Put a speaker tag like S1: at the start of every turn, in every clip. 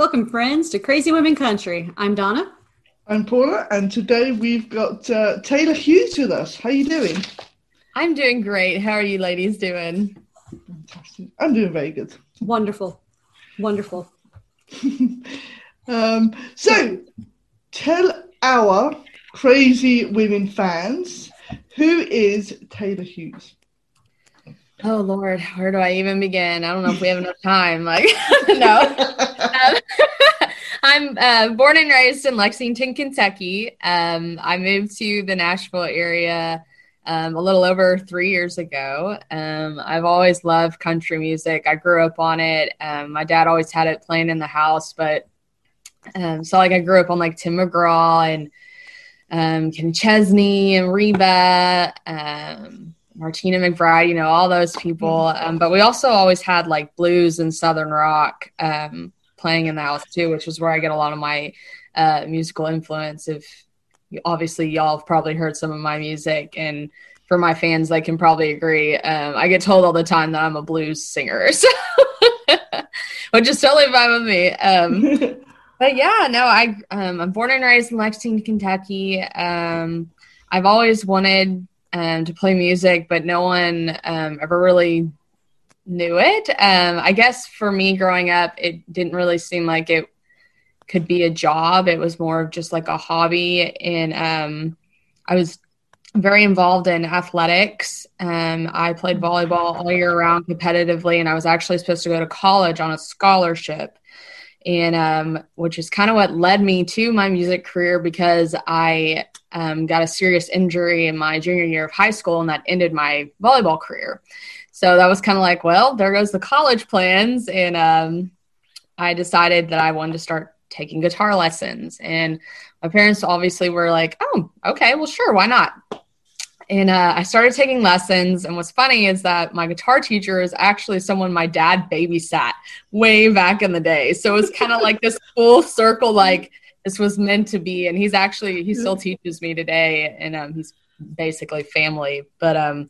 S1: Welcome, friends, to Crazy Women Country. I'm Donna.
S2: I'm Paula, and today we've got uh, Taylor Hughes with us. How are you doing?
S3: I'm doing great. How are you ladies doing?
S2: Fantastic. I'm doing very good.
S1: Wonderful. Wonderful.
S2: um, so, tell our crazy women fans who is Taylor Hughes?
S3: Oh Lord, where do I even begin? I don't know if we have enough time. Like, no. Um, I'm uh, born and raised in Lexington, Kentucky. Um, I moved to the Nashville area um, a little over three years ago. Um, I've always loved country music. I grew up on it. Um, my dad always had it playing in the house, but um, so like I grew up on like Tim McGraw and um, Kenny Chesney and Reba. Um, Martina McBride, you know, all those people. Um, but we also always had like blues and southern rock um, playing in the house too, which is where I get a lot of my uh, musical influence. If obviously y'all have probably heard some of my music, and for my fans, they can probably agree. Um, I get told all the time that I'm a blues singer, so which is totally fine with me. Um, but yeah, no, I um, I'm born and raised in Lexington, Kentucky. Um, I've always wanted um, to play music, but no one um, ever really knew it. Um, I guess for me growing up, it didn't really seem like it could be a job. It was more of just like a hobby. And um, I was very involved in athletics. Um, I played volleyball all year round competitively, and I was actually supposed to go to college on a scholarship. And um, which is kind of what led me to my music career because I um, got a serious injury in my junior year of high school, and that ended my volleyball career. So that was kind of like, well, there goes the college plans. And um, I decided that I wanted to start taking guitar lessons. And my parents obviously were like, oh, okay, well, sure, why not? And uh, I started taking lessons. And what's funny is that my guitar teacher is actually someone my dad babysat way back in the day. So it was kind of like this full circle, like this was meant to be. And he's actually, he still teaches me today. And um, he's basically family. But um,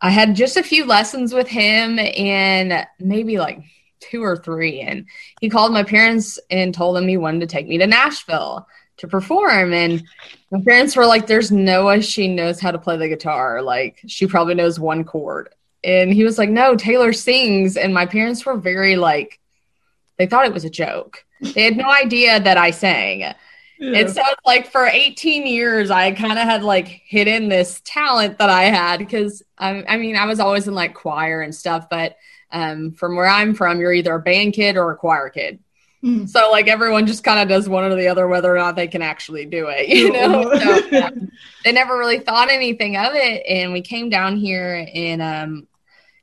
S3: I had just a few lessons with him and maybe like two or three. And he called my parents and told them he wanted to take me to Nashville to perform. And my parents were like, There's no way she knows how to play the guitar. Like, she probably knows one chord. And he was like, No, Taylor sings. And my parents were very like, they thought it was a joke. They had no idea that I sang. Yeah. And so it's like for 18 years, I kind of had like hidden this talent that I had because I, I mean, I was always in like choir and stuff, but um, from where I'm from, you're either a band kid or a choir kid. Mm. So like everyone just kind of does one or the other, whether or not they can actually do it, you know. so, um, they never really thought anything of it, and we came down here in um,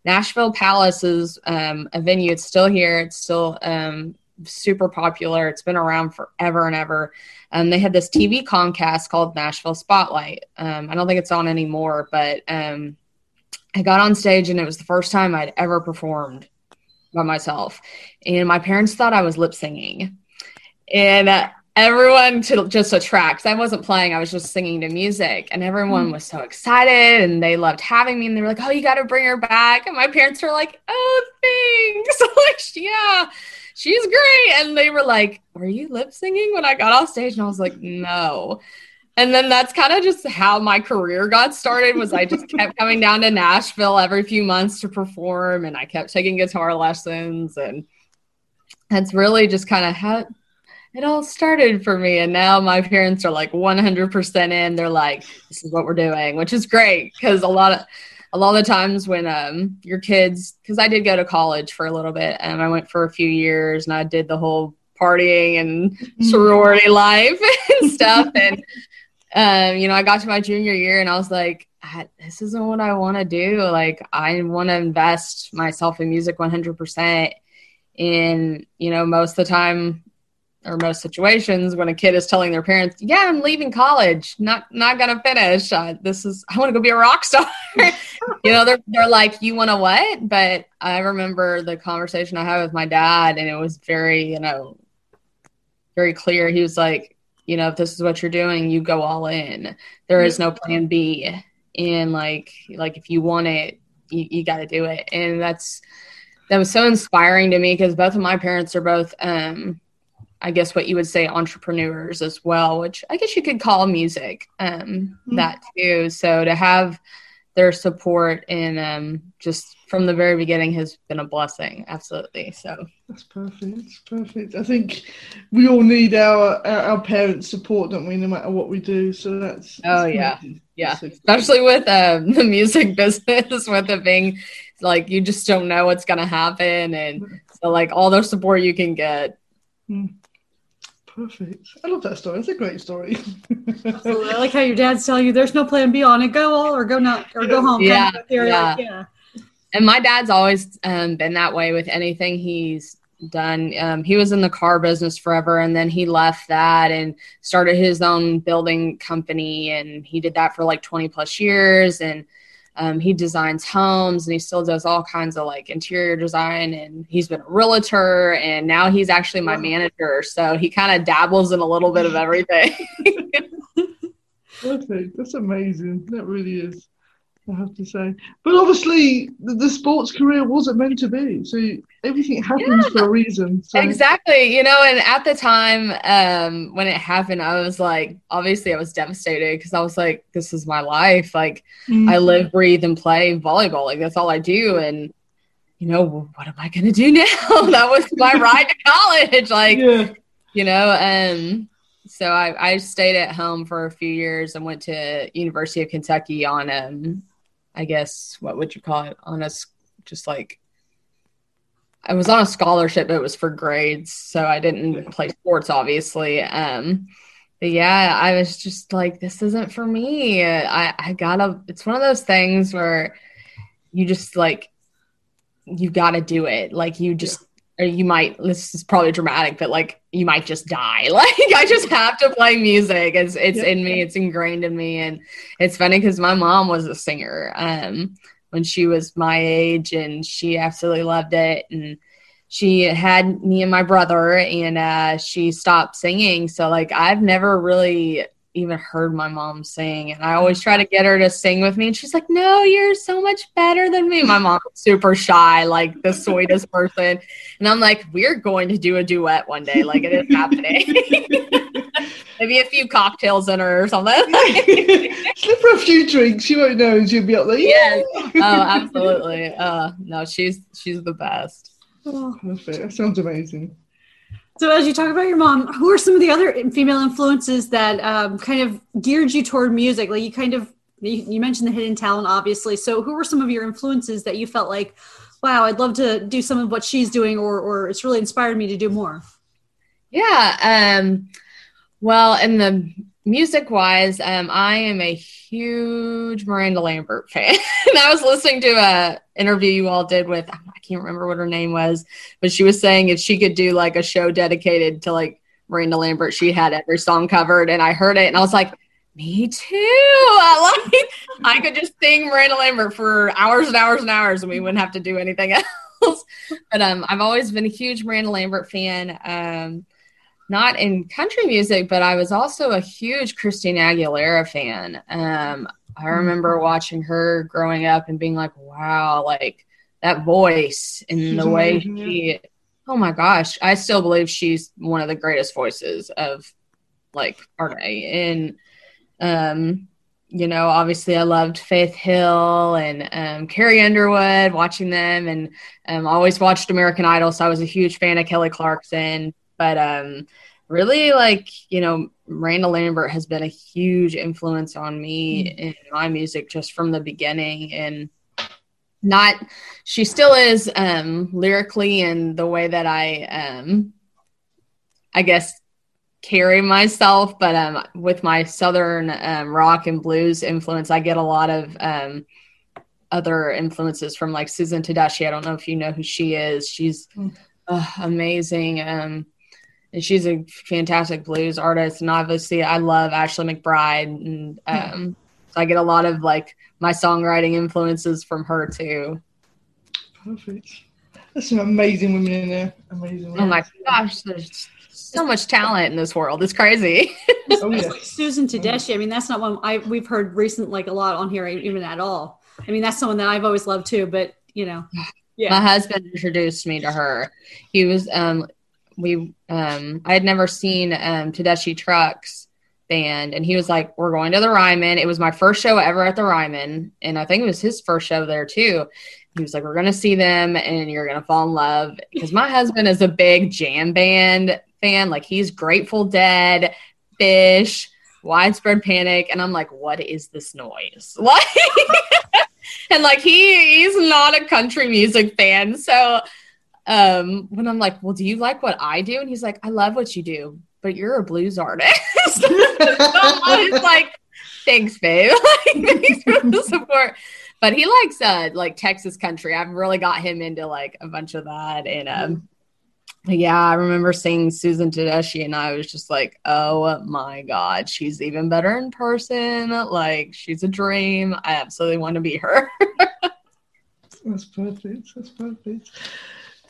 S3: Nashville Palace is um, a venue. It's still here. It's still um, super popular. It's been around forever and ever. Um, they had this TV Comcast called Nashville Spotlight. Um, I don't think it's on anymore, but um, I got on stage and it was the first time I'd ever performed by myself. And my parents thought I was lip singing. And uh, everyone to just attract. I wasn't playing, I was just singing to music. And everyone mm. was so excited and they loved having me. And they were like, oh, you got to bring her back. And my parents were like, oh, thanks. like, yeah she's great. And they were like, Were you lip singing when I got off stage? And I was like, No. And then that's kind of just how my career got started was I just kept coming down to Nashville every few months to perform and I kept taking guitar lessons and that's really just kind of how it all started for me and now my parents are like 100% in they're like this is what we're doing which is great because a lot of a lot of the times when um, your kids, because I did go to college for a little bit and I went for a few years and I did the whole partying and mm-hmm. sorority life and stuff. and, um, you know, I got to my junior year and I was like, this isn't what I want to do. Like, I want to invest myself in music 100%. in you know most of the time or most situations when a kid is telling their parents yeah i'm leaving college. Not not gonna finish. Uh, this is i want to go be a rock star. You know they're, they're like you want to what? But i remember the conversation i had with my dad and it was very you know very clear. He was like you know if this is what you're doing you go all in. There is no plan b. And like like if you want it you, you got to do it. And that's that was so inspiring to me because both of my parents are both um i guess what you would say entrepreneurs as well which i guess you could call music um mm-hmm. that too. So to have their support and um just from the very beginning has been a blessing absolutely. So
S2: that's perfect that's perfect. I think we all need our our, parents support don't we no matter what we do? So that's,
S3: that's oh yeah. yeah. Especially with um, the music business with it being like you just don't know what's going to happen. And so like all the support you can get
S2: hmm. Perfect i love that story it's a great story
S1: Absolutely. i like how your dad's telling you there's no plan b on it go all or go not or go home
S3: yeah, yeah. Like, yeah. and my dad's always um, been that way with anything he's done um, he was in the car business forever and then he left that and started his own building company and he did that for like 20 plus years and um, he designs homes and he still does all kinds of like interior design and he's been a realtor and now he's actually my manager. So he kind of dabbles in a little bit of everything.
S2: okay, that's amazing. That really is. I have to say. But obviously, the, the, sports career wasn't meant to be. So everything happens yeah, for a reason. So.
S3: Exactly. You know, and at the time um, when it happened, I was like, obviously, I was devastated because I was like, this is my life. Like, mm-hmm. I live, breathe, and play volleyball. Like, that's all I do. And, you know, what am I going to do now? that was my ride to college. Like, yeah. you know, um, so I, I stayed at home for a few years and went to University of Kentucky on um, I guess what would you call it on a just like I was on a scholarship, but it was for grades, so I didn't play sports, obviously. Um, but yeah, I was just like, this isn't for me. I I gotta. It's one of those things where you just like you got to do it. Like you just you might this is probably dramatic but like you might just die. Like i just have to play music. It's it's in me. it's ingrained in me. And it's funny because my mom was a singer um when she was my age and she absolutely loved it. And she had me and my brother and uh she stopped singing. So like i've never really even heard my mom sing. And I always try to get her to sing with me. And she's like, No, you're so much better than me. My mom's super shy, like the sweetest person. And I'm like, We're going to do a duet one day. Like it is happening. Maybe a few cocktails in her or something.
S2: Slip her a few drinks. She won't know and she'll be up there.
S3: Yeah. Oh, absolutely. Uh no, she's she's the best.
S2: Oh. That sounds amazing.
S1: So, as you talk about your mom, who are some of the other female influences that um, kind of geared you toward music? Like you kind of you, mentioned the hidden talent, obviously. So, who were some of your influences that you felt like, wow, I'd love to do some of what she's doing, or or it's really inspired me to do more?
S3: Yeah. Um, well, in the music wise, um, I am a huge Miranda Lambert fan. and I was listening to a interview you all did with I can't remember what her name was, but she was saying if she could do like a show dedicated to like Miranda Lambert, she had every song covered. And I heard it and I was like, me too. I like I could just sing Miranda Lambert for hours and hours and hours and we wouldn't have to do anything else. but um I've always been a huge Miranda Lambert fan. Um not in country music, but I was also a huge Christina Aguilera fan. Um, I mm-hmm. remember watching her growing up and being like, wow, like that voice and the way she, oh my gosh, I still believe she's one of the greatest voices of like our day. And, um, you know, obviously I loved Faith Hill and um, Carrie Underwood, watching them, and um, always watched American Idol. So I was a huge fan of Kelly Clarkson. But um, really, like, you know, Miranda Lambert has been a huge influence on me mm. in my music just from the beginning. And not, she still is um, lyrically and the way that I, um, I guess, carry myself, but um, with my southern um, rock and blues influence, I get a lot of um, other influences from like Susan Tedeschi. I don't know if you know who she is. She's mm uh, amazing. Um, and she's a fantastic blues artist. And obviously, I love Ashley McBryde, and um, so I get a lot of like my songwriting influences from her too.
S2: Perfect. There's some amazing women in there. Amazing. Women.
S3: Oh my gosh, there's so much talent in this world. It's crazy.
S2: Oh yeah.
S1: Susan Tedeschi. I mean, that's not one I we've heard recent like a lot on here even at all. I mean, that's someone that I've always loved too. But you know, yeah.
S3: My husband introduced me to her. He was um we um I had never seen um Trucks band and he was like, We're going to the Ryman. It was my first show ever at the Ryman, and I think it was his first show there too. He was like, We're gonna see them and you're gonna fall in love. Because my husband is a big jam band fan. Like he's Grateful Dead, Phish, Widespread Panic, and I'm like, What is this noise? Like and like he he's not a country music fan. So um when I'm like, Well, do you like what I do? And he's like, I love what you do, but you're a blues artist. so I was like, thanks, babe. thanks for the support. But he likes uh like Texas country. I've really got him into like a bunch of that. And um yeah, I remember seeing Susan Tedeschi and I was just like, oh my God, she's even better in person. Like she's a dream. I absolutely want to be her.
S2: That's perfect. That's perfect.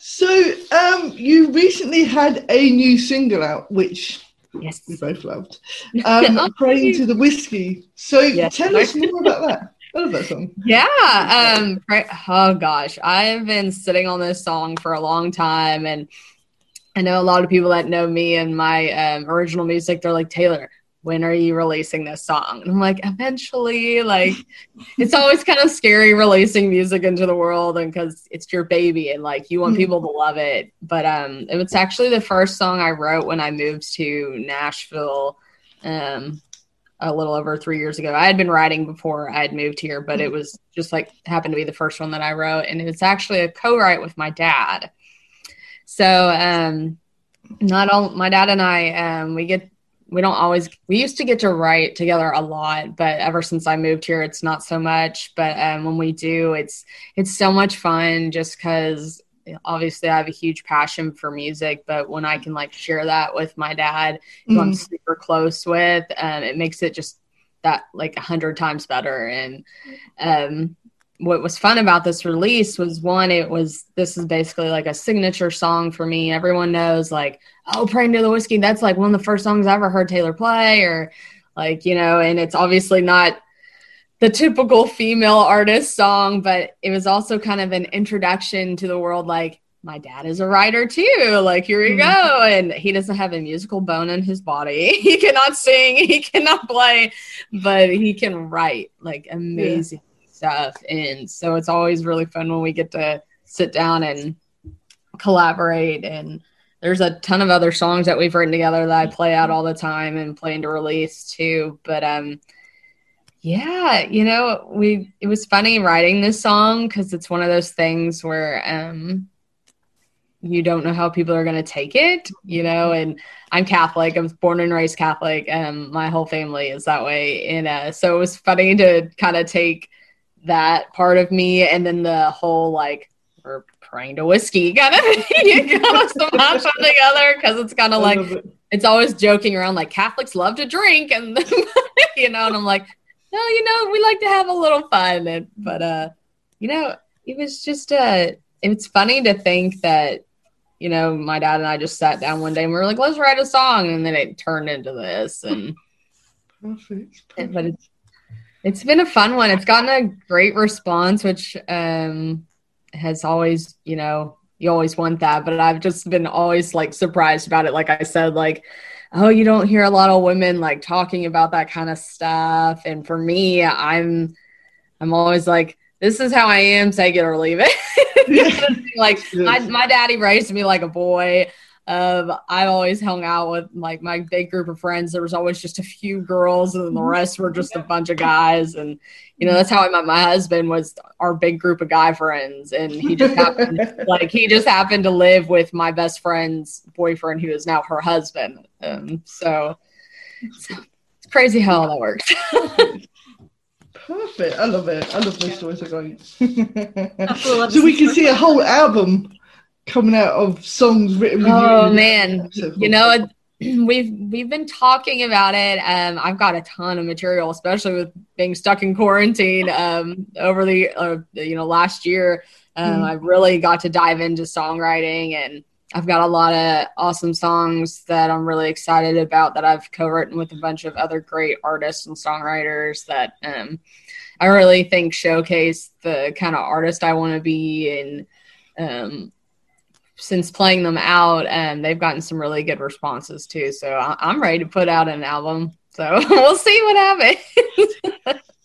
S2: So, um, you recently had a new single out, which
S3: yes.
S2: we both loved. Um,
S3: Oh,
S2: Praying to the Whiskey. So,
S3: Yes.
S2: tell us more about that. I love that song.
S3: Yeah. Um. Oh gosh, I've been sitting on this song for a long time, and I know a lot of people that know me and my um, original music. They're like, Taylor, when are you releasing this song? And I'm like, eventually. Like, it's always kind of scary releasing music into the world, and because it's your baby, and like you want
S2: Mhm.
S3: people to love it. But um, it was actually the first song I wrote when I moved to Nashville. Um, a little over three years ago. I had been writing before I had moved here, but it was just like happened to be the first one that I wrote, and it's actually a co-write with my dad. So, um, not all my dad and I, um, we get we don't always we used to get to write together a lot, but ever since I moved here, it's not so much. But um, when we do, it's it's so much fun just because obviously I have a huge passion for music, but when I can like share that with my dad, who I'm
S2: Mm.
S3: super close with, um, it makes it just that like a hundred times better. And um, what was fun about this release was one, it was this is basically like a signature song for me. Everyone knows like, oh, praying to the whiskey. That's like one of the first songs I ever heard Taylor play, or like you know, and it's obviously not the typical female artist song, but it was also kind of an introduction to the world like my dad is a writer too. Like, here you mm-hmm. go. And he doesn't have a musical bone in his body. He cannot sing, he cannot play, but he can write like amazing stuff. And so it's always really fun when we get to sit down and collaborate. And there's a ton of other songs that we've written together that I play out all the time and plan to release too. But um yeah, you know, we it was funny writing this song because it's one of those things where um you don't know how people are going to take it, you know, and I'm Catholic. I was born and raised Catholic. and my whole family is that way. And uh, so it was funny to kind of take that part of me and then the whole like, we're praying to whiskey kind of thing. you kind of smash them together because it's kind of like,
S2: it.
S3: it's always joking around like Catholics love to drink and you know, and I'm like, no, you know, we like to have a little fun. And, but uh, you know, it was just uh it's funny to think that, you know, my dad and I just sat down one day and we were like, let's write a song and then it turned into this and
S2: Perfect.
S3: but it's it's been a fun one. It's gotten a great response, which um has always, you know, you always want that, but I've just been always like surprised about it. Like I said, like, oh, you don't hear a lot of women like talking about that kind of stuff. And for me, I'm I'm always like, this is how I am, take it or leave it. Like my, my daddy raised me like a boy. Um, I always hung out with like my big group of friends. There was always just a few girls, and the rest were just a bunch of guys. And you know, that's how I met my husband. Was our big group of guy friends, and he just happened like he just happened to live with my best friend's boyfriend, who is now her husband. Um, so, so it's crazy how all that works.
S2: Perfect. I love it. I love those stories are great.
S1: That's what I love
S2: so we can see a whole album coming out of songs written with
S3: Oh
S2: you.
S3: man, you know we've we've been talking about it. Um, I've got a ton of material, especially with being stuck in quarantine um, over the uh, you know last year. Um,
S2: Mm.
S3: I really got to dive into songwriting, and I've got a lot of awesome songs that I'm really excited about that I've co-written with a bunch of other great artists and songwriters that um, I really think showcase the kind of artist I want to be and. Um, since playing them out and they've gotten some really good responses too so I- i'm ready to put out an album so we'll see what happens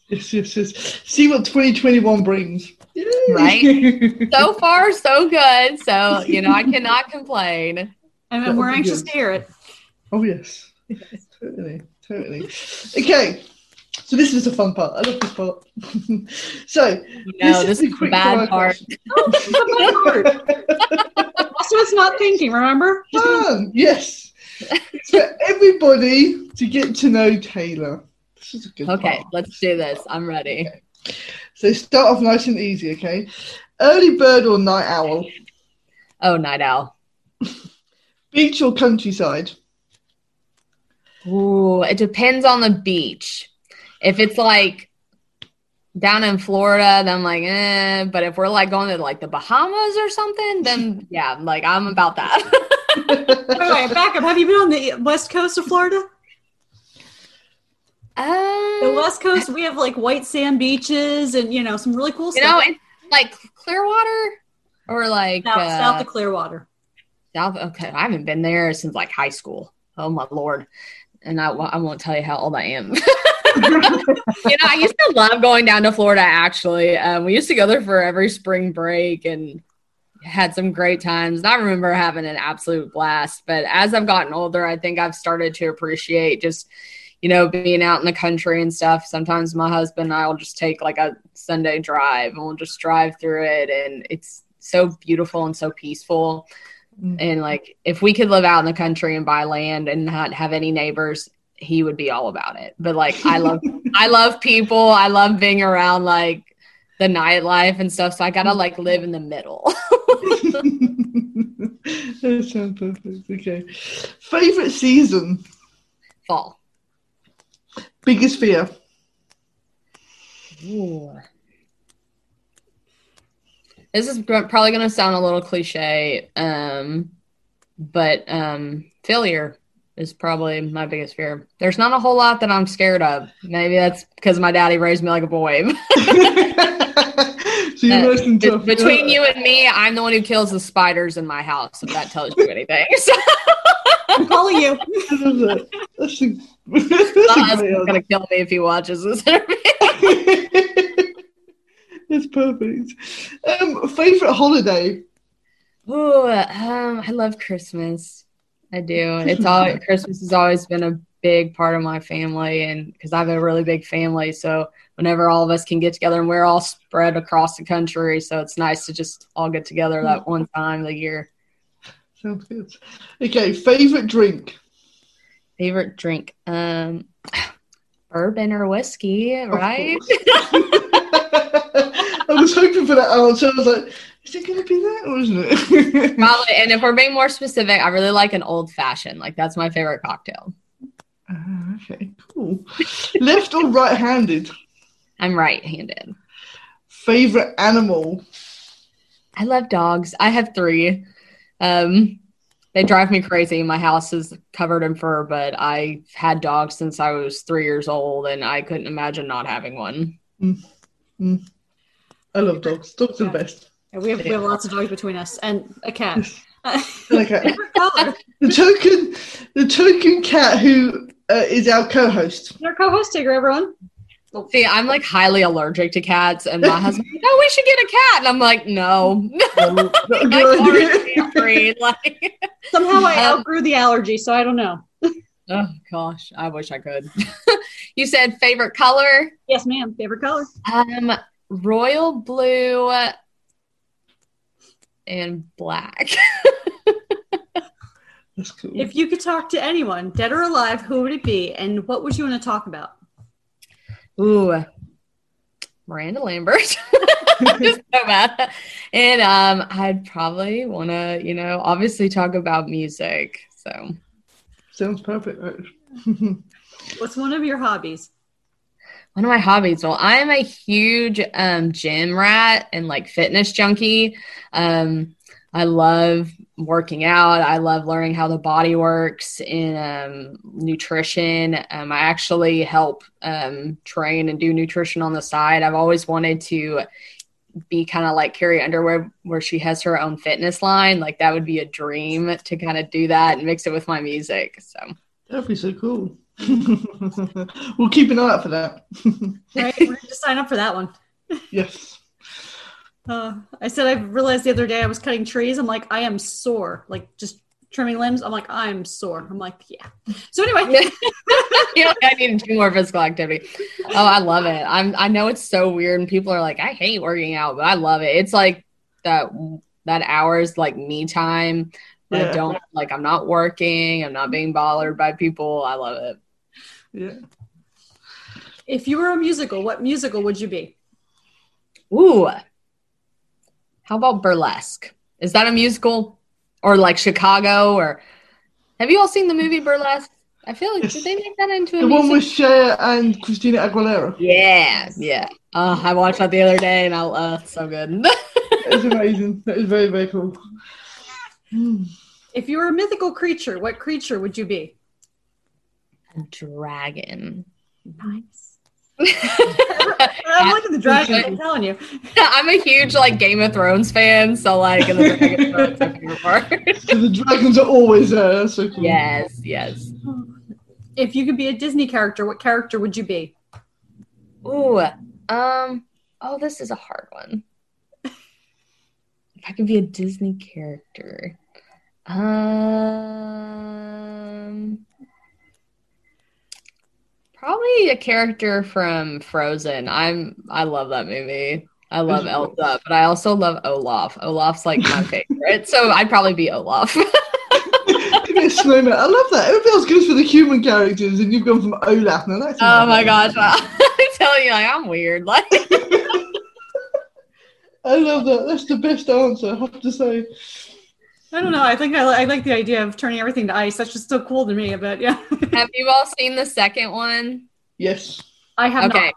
S2: Yes, yes, yes. See what 2021 brings. Yay.
S3: Right? so far so good so you know i cannot complain
S4: And
S2: That
S4: we're anxious
S2: good.
S4: to hear it.
S2: oh, yes. Totally, totally. Okay. So this is the fun part. I love this part. so
S3: no
S2: is
S3: this
S2: the
S3: is the
S2: quick
S3: bad part
S2: question.
S4: Oh, Also, it's not thinking, remember? Just oh,
S2: Fun, yes. It's for everybody to get to know Taylor. This is a good
S3: okay
S2: part.
S3: let's do this i'm ready
S2: So start off nice and easy, okay? Early bird or night owl?
S3: oh night owl
S2: Beach or countryside?
S3: Ooh, it depends on the beach. If it's like down in Florida, then I'm like, eh. But if we're like going to like the Bahamas or something, then yeah, like I'm about that.
S4: wait, wait, back up. Have you been on the west coast of Florida? The
S3: um,
S4: west coast, we have like white sand beaches and you know some really cool
S3: you
S4: stuff.
S3: know, it's like Clearwater or like
S4: south,
S3: uh,
S4: south of Clearwater.
S3: South. Okay, I haven't been there since like high school. Oh my lord! And I, I won't tell you how old I am. you know, I used to love going down to Florida. Actually, um, we used to go there for every spring break and had some great times. And I remember having an absolute blast. But as I've gotten older, I think I've started to appreciate just you know being out in the country and stuff. Sometimes my husband and I will just take like a Sunday drive and we'll just drive through it, and it's so beautiful and so peaceful.
S2: Mm.
S3: And like, if we could live out in the country and buy land and not have any neighbors, he would be all about it. But like, I love, I love people. I love being around like the nightlife and stuff. So I gotta like live in the middle.
S2: that sounds perfect. Okay. Favorite season?
S3: Fall.
S2: Biggest fear?
S3: This is probably going to sound a little cliche, um, but um, failure is probably my biggest fear. There's not a whole lot that I'm scared of. Maybe that's because my daddy raised me like a boy.
S2: so
S3: Be- between you and me, I'm the one who kills the spiders in my house. If that tells you anything, so
S4: I'm calling you.
S2: That's a, that's a
S3: gonna kill me if he watches this interview.
S2: That's perfect. Um, favorite holiday?
S3: Oh, um, I love Christmas. I do. It's all Christmas has always been a big part of my family, and because I have a really big family, so whenever all of us can get together, and we're all spread across the country, so it's nice to just all get together that one time of the year.
S2: Sounds good. Okay, favorite drink?
S3: Favorite drink, um, bourbon or whiskey, right?
S2: I was hoping for that answer. I was like, is it to be that or isn't it?
S3: Probably. And if we're being more specific, I really like an old fashioned. Like that's my favorite cocktail.
S2: Ah, okay, cool. Left or right handed?
S3: I'm right handed.
S2: Favorite animal?
S3: I love dogs. I have three. Um, they drive me crazy. My house is covered in fur, but I've had dogs since I was three years old, and I couldn't imagine not having one.
S2: I love dogs. Dogs are the best.
S4: Yeah, we have we have lots of dogs between us and a cat.
S2: Okay.
S4: Favorite color?
S2: The token, the token cat who uh, is our co-host.
S4: Our co-host Tigger, everyone.
S3: See, I'm like highly allergic to cats, and my husband, no, we should get a cat, and I'm like, no,
S2: not a
S3: I
S2: good
S3: can't breathe. Like,
S4: Somehow I
S3: Um,
S4: outgrew the allergy, so I don't know.
S3: oh gosh, I wish I could. you said favorite color?
S4: Yes, ma'am. Favorite color?
S3: Um, royal blue and black.
S2: That's cool.
S4: If you could talk to anyone, dead or alive, who would it be, and what would you want to talk about?
S3: Ooh, Miranda Lambert. Just so bad. And um, I'd probably want to, you know, obviously talk about music. So
S2: Sounds perfect.
S4: What's one of your hobbies?
S3: One of my hobbies. Well, I'm a huge um, gym rat and like fitness junkie. Um, I love working out. I love learning how the body works in um, nutrition. Um, I actually help um, train and do nutrition on the side. I've always wanted to be kind of like Carrie Underwood, where she has her own fitness line. Like that would be a dream to kind of do that and mix it with my music. So
S2: That'd be so cool. we'll keep an eye out for that.
S4: Right? We're going to sign up for that one.
S2: yes.
S4: Uh, I said I realized the other day I was cutting trees. I'm like, I am sore. Like just trimming limbs. I'm like, I'm sore. I'm like, yeah. So anyway,
S3: you know, I need to do more physical activity. Oh, I love it. I'm I know it's so weird and people are like, I hate working out, but I love it. It's like that that hours like me time. But
S2: Yeah.
S3: I don't like I'm not working, I'm not being bothered by people. I love it.
S2: Yeah.
S4: if you were a musical, what musical would you be?
S3: Ooh. How about burlesque? Is that a musical? Or like Chicago or have you all seen the movie Burlesque? I feel like
S2: Yes.
S3: did they make that into a
S2: The one with Cher and Christina Aguilera.
S3: Yeah, yeah. Uh, I watched that the other day and I uh so good.
S2: That is amazing. That is very, very cool. Hmm.
S4: If you were a mythical creature, what creature would you be?
S3: A dragon.
S4: Nice. I'm looking at the dragon. I'm telling you.
S3: I'm a huge like Game of Thrones fan, so like in the dragon are my favorite part.
S2: So the dragons are always there. That's so cool.
S3: yes, yes.
S4: If you could be a Disney character, what character would you be?
S3: Ooh, um, oh, this is a hard one. If I could be a Disney character, um, probably a character from Frozen. I'm, I love that movie. I love Elsa, but I also love Olaf. Olaf's like my favorite, so I'd probably be Olaf.
S2: Give me a snowman. I love that. Everybody else goes for the human characters, and you've gone from Olaf. Now that's
S3: oh my gosh, I tell you, like I'm weird. Like.
S2: I love that. That's the best answer. I have to say.
S4: I don't know. I think I, li- I like the idea of turning everything to ice. That's just so cool to me. But yeah,
S3: Have you all seen the second one?
S2: Yes.
S4: I have
S3: Okay.
S4: not.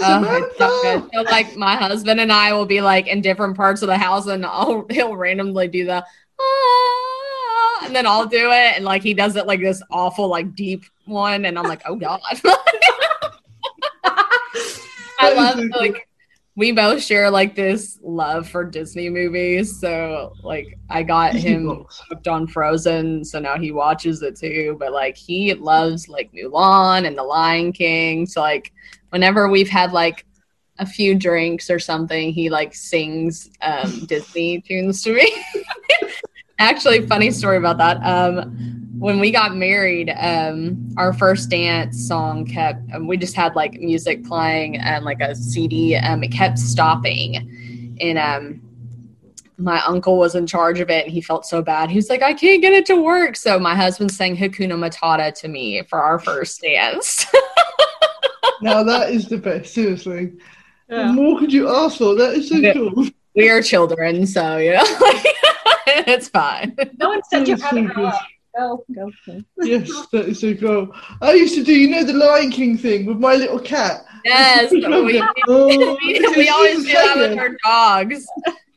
S3: Oh, so. So like my husband and I will be like in different parts of the house and I'll he'll randomly do the ah, and then I'll do it and like he does it like this awful like deep one and I'm like oh god. I love like we both share like this love for Disney movies. So like I got him hooked on Frozen, so now he watches it too. But like he loves like Mulan and The Lion King. So like whenever we've had like a few drinks or something, he like sings um, Disney tunes to me. Actually, funny story about that. Um, when we got married, um, our first dance song kept. Um, we just had like music playing and like a CD. Um, it kept stopping, and um, my uncle was in charge of it and he felt so bad. He was like, I can't get it to work. So my husband sang Hakuna Matata to me for our first dance.
S2: Now that is the best. Seriously.
S4: Yeah.
S2: What more could you ask for? That is so
S3: Yeah.
S2: cool.
S3: We are children, so you know, it's fine.
S4: No one said you
S2: That
S4: had to grow up. Go, go. go.
S2: Yes, that is so cool. I used to do, you know, the Lion King thing with my little cat.
S3: Yes, we, we,
S2: Oh,
S3: we always do that with our dogs.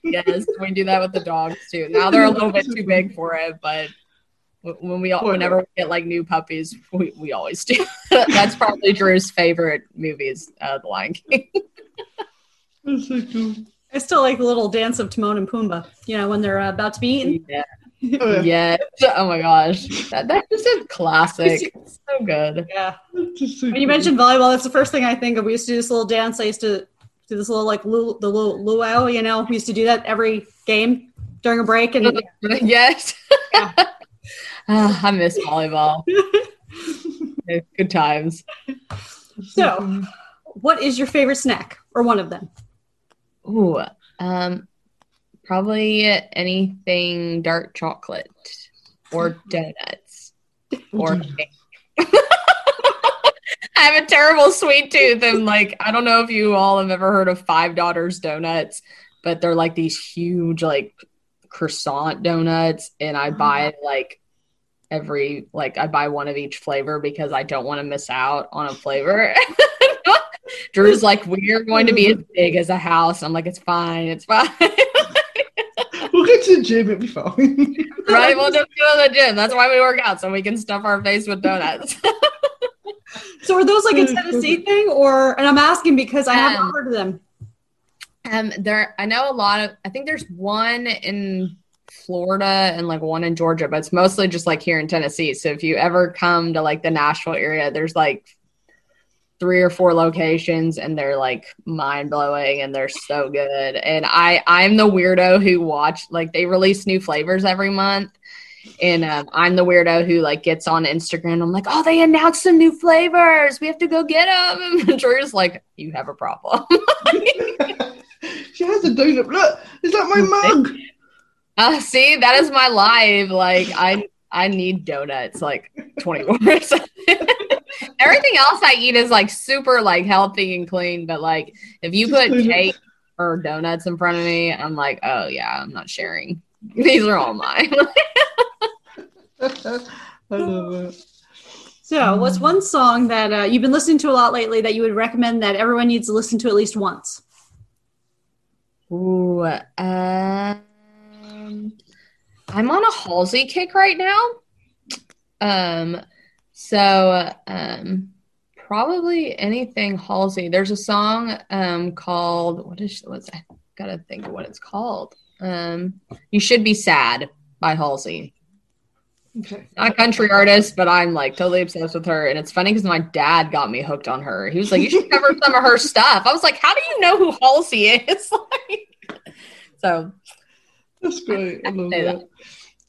S3: Yes, we do that with the dogs too. Now they're a little bit too big for it, but when we whenever we get like new puppies, we, we always do. That's probably Drew's favorite movies, uh, The Lion King.
S2: That's so cool.
S4: I still like the little dance of Timon and Pumbaa. You know when they're uh, about to be eaten.
S3: Yeah.
S2: Oh, yeah.
S3: Oh my gosh, that, that's just a classic. It's so good.
S4: Yeah.
S2: That's so
S4: When you
S2: cool.
S4: mentioned volleyball, that's the first thing I think of. We used to do this little dance. I used to do this little like lu- the little luau. You know, we used to do that every game during a break. And
S3: yes.
S4: Yeah.
S3: Ah, I miss volleyball. Good times.
S4: so, what is your favorite snack or one of them?
S3: Ooh, um, probably anything dark chocolate or donuts or cake. I have a terrible sweet tooth, and like I don't know if you all have ever heard of Five Daughters donuts, but they're like these huge like croissant donuts, and I buy like every like I buy one of each flavor because I don't want to miss out on a flavor. Drew's like, we're going to be as big as a house. I'm like, it's fine, it's fine.
S2: We'll go to the gym, it'll be fine.
S3: right? We'll just go to the gym. That's why we work out, so we can stuff our face with donuts.
S4: So are those like a Tennessee thing, or? And I'm asking because I haven't
S3: Um,
S4: heard of them.
S3: Um, there, I know a lot of. I think there's one in Florida and like one in Georgia, but it's mostly just like here in Tennessee. So if you ever come to like the Nashville area, there's like three or four locations, and they're like mind blowing, and they're so good. And I, I'm the weirdo who watch like they release new flavors every month. And um, I'm the weirdo who like gets on Instagram. I'm like, oh, they announced some new flavors. We have to go get them. And Drew's like, you have a problem.
S2: she has a donut. Look, is that my mug?
S3: Uh, see, that is my life. Like I I need donuts like 24 Everything else I eat is like super like healthy and clean, but like if you put cake or donuts in front of me, I'm like, oh yeah, I'm not sharing. These are all mine.
S2: I love it.
S4: So, what's one song that uh, you've been listening to a lot lately that you would recommend that everyone needs to listen to at least once?
S3: Ooh, um, I'm on a Halsey kick right now. Um, so um, probably anything Halsey. There's a song um called what is what's I gotta think of what it's called. Um, you should be sad by Halsey.
S2: Okay.
S3: Not a country artist, but I'm like totally obsessed with her. And it's funny because my dad got me hooked on her. He was like, "You should cover some of her stuff." I was like, "How do you know who Halsey is?" like, so
S2: That's great. I love
S3: say
S2: that.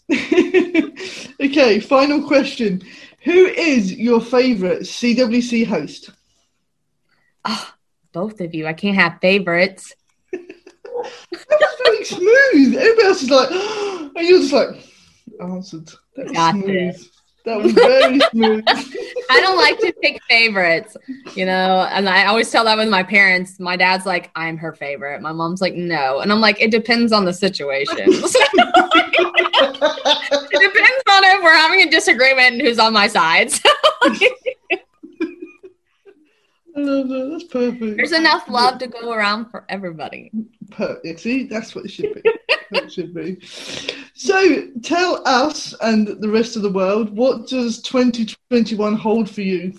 S2: okay, final question. Who is your favorite CWC host?
S3: Oh, both of you. I can't have favorites.
S2: That was very smooth. Everybody else is like, and you're just like, answered. That was
S3: Got
S2: smooth.
S3: this.
S2: That was very smooth.
S3: I don't like to pick favorites, you know, and I always tell that with my parents. My dad's like, I'm her favorite. My mom's like, no. And I'm like, it depends on the situation. it depends on if we're having a disagreement and who's on my side. So
S2: I love that. That's perfect.
S3: there's enough love to go around for everybody.
S2: Perfect. See, that's what it should be. That it should be. So, tell us and the rest of the world what does 2021 hold for you?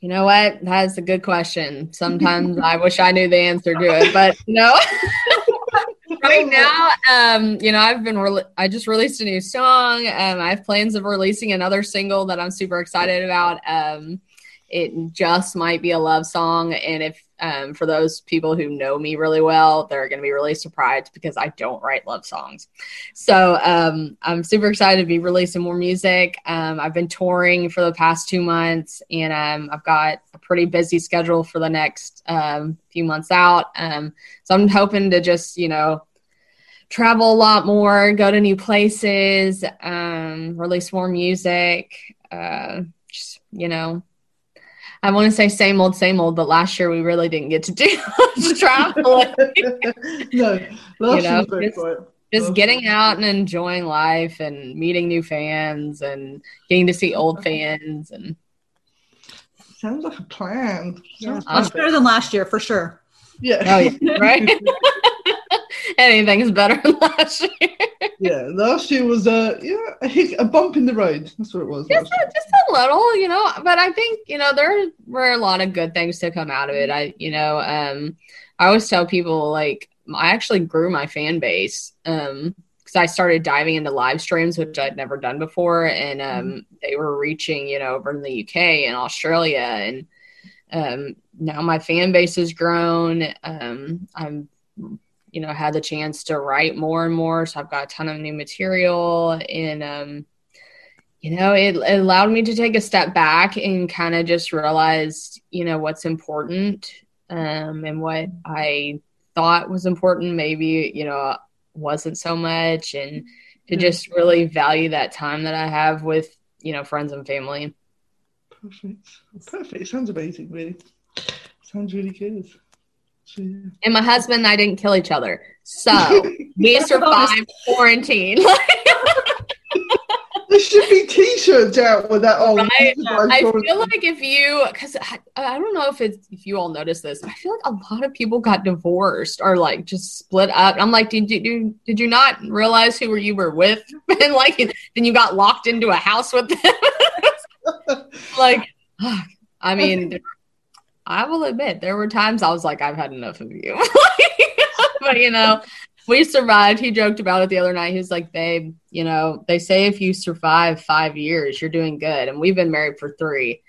S3: You know what? That is a good question. Sometimes I wish I knew the answer to it, but no. right now, um, you know, I've been re- I just released a new song. Um, I have plans of releasing another single that I'm super excited about. Um, it just might be a love song, and if um, for those people who know me really well, they're going to be really surprised because I don't write love songs. So um, I'm super excited to be releasing more music. Um, I've been touring for the past two months, and um, I've got a pretty busy schedule for the next um, few months out. Um, so I'm hoping to just, you know, travel a lot more, go to new places, um, release more music. Uh, just, you know, I want to say same old, same old, but last year we really didn't get to do much traveling.
S2: no, last
S3: You know,
S2: year was very
S3: just- just getting out and enjoying life and meeting new fans and getting to see old fans and
S2: Sounds like a plan.
S4: Yeah, much better than last year for sure.
S2: Yeah.
S3: oh yeah right anything is better than last year
S2: yeah. Last year was uh, yeah, a, hic- a bump in the road. That's what it was.
S3: just a, just a little you know but i think you know there were a lot of good things to come out of it i you know um i always tell people like i actually grew my fan base um because i started diving into live streams which i'd never done before and um they were reaching you know over in the uk and australia and um now my fan base has grown um i'm you know had the chance to write more and more so i've got a ton of new material and um you know it, it allowed me to take a step back and kind of just realize you know what's important um and what i thought was important maybe you know wasn't so much and to
S2: Mm.
S3: just really value that time that i have with you know friends and family
S2: Perfect. Perfect. Sounds amazing, really. Sounds really good.
S3: And my husband and I didn't kill each other. So we survived quarantine.
S2: There should be T-shirts out with that on.
S3: Right. I feel like if you, because I, I don't know if it's if you all noticed this, I feel like a lot of people got divorced or like just split up. I'm like, did you do, did you not realize who you were with, and like then you got locked into a house with them? like, I mean, I will admit there were times I was like, I've had enough of you, but you know, we survived. He joked about it the other night. He was like, babe, you know, they say if you survive five years, you're doing good. And we've been married for three.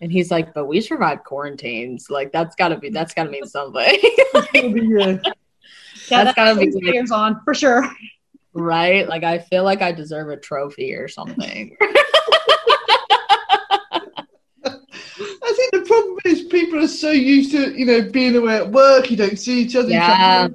S3: And he's like, but we survived quarantines. Like that's gotta be that's gotta mean something.
S2: yeah.
S4: Yeah,
S3: That's gotta be like-
S4: years on for sure.
S3: right? Like I feel like I deserve a trophy or something.
S2: I think the problem is people are so used to, you know, being away at work. You don't see each other. you
S3: Yeah.
S2: come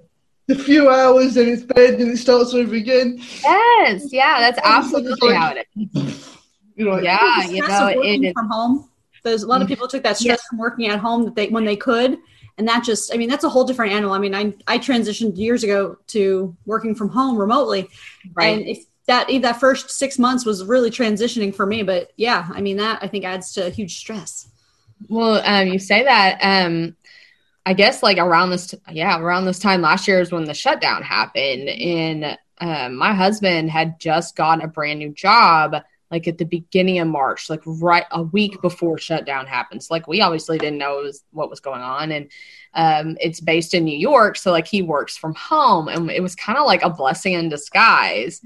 S2: A few hours, and it's bed, and it starts over again.
S3: yes, yeah, that's absolutely how it is.
S2: You know, like,
S3: Yeah,
S4: The
S3: you
S4: stress
S3: know, it is
S4: from home. There's a lot of mm. people took that stress
S3: Yeah.
S4: from working at home that they when they could, and that just I mean that's a whole different animal. I mean I I transitioned years ago to working from home remotely,
S3: right.
S4: and if that if that first six months was really transitioning for me, but yeah, I mean that I think adds to huge stress.
S3: Well, um, you say that. Um, I guess like around this, yeah, around this time last year is when the shutdown happened, and um, my husband had just gotten a brand new job, like at the beginning of March, like right a week before shutdown happens. Like we obviously didn't know was, what was going on, and um, it's based in New York, so like he works from home, and it was kind of like a blessing in disguise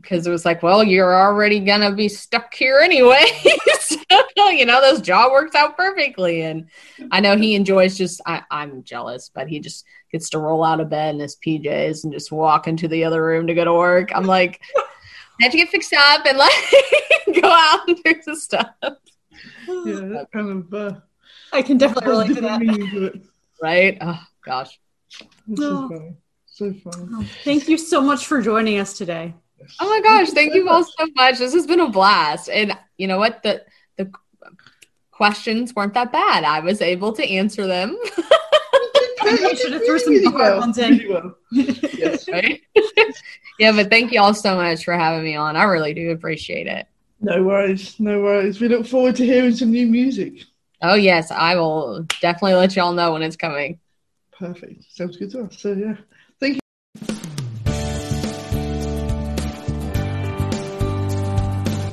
S3: because it was like, well, you're already gonna be stuck here anyway. so, you know, this job works out perfectly. And I know he enjoys just I, I'm jealous, but he just gets to roll out of bed in his PJs and just walk into the other room to go to work. I'm like, I have to get fixed up and like go out and do some stuff.
S2: yeah, that kind of. Uh,
S4: I can definitely relate to that.
S2: meaning to it.
S3: Right? Oh gosh.
S2: So
S4: Oh.
S2: funny. So funny.
S4: Thank you so much for joining us today.
S3: Oh my gosh, thank you all so much. This has been a blast. And you know what? The the questions weren't that bad. I was able to answer them.
S4: I should have threw some hard ones in.
S2: Yes.
S3: right? yeah, but thank you all so much for having me on. I really do appreciate it.
S2: No worries. No worries. We look forward to hearing some new music.
S3: Oh yes, I will definitely let y'all know when it's coming.
S2: Perfect. Sounds good to us. So yeah.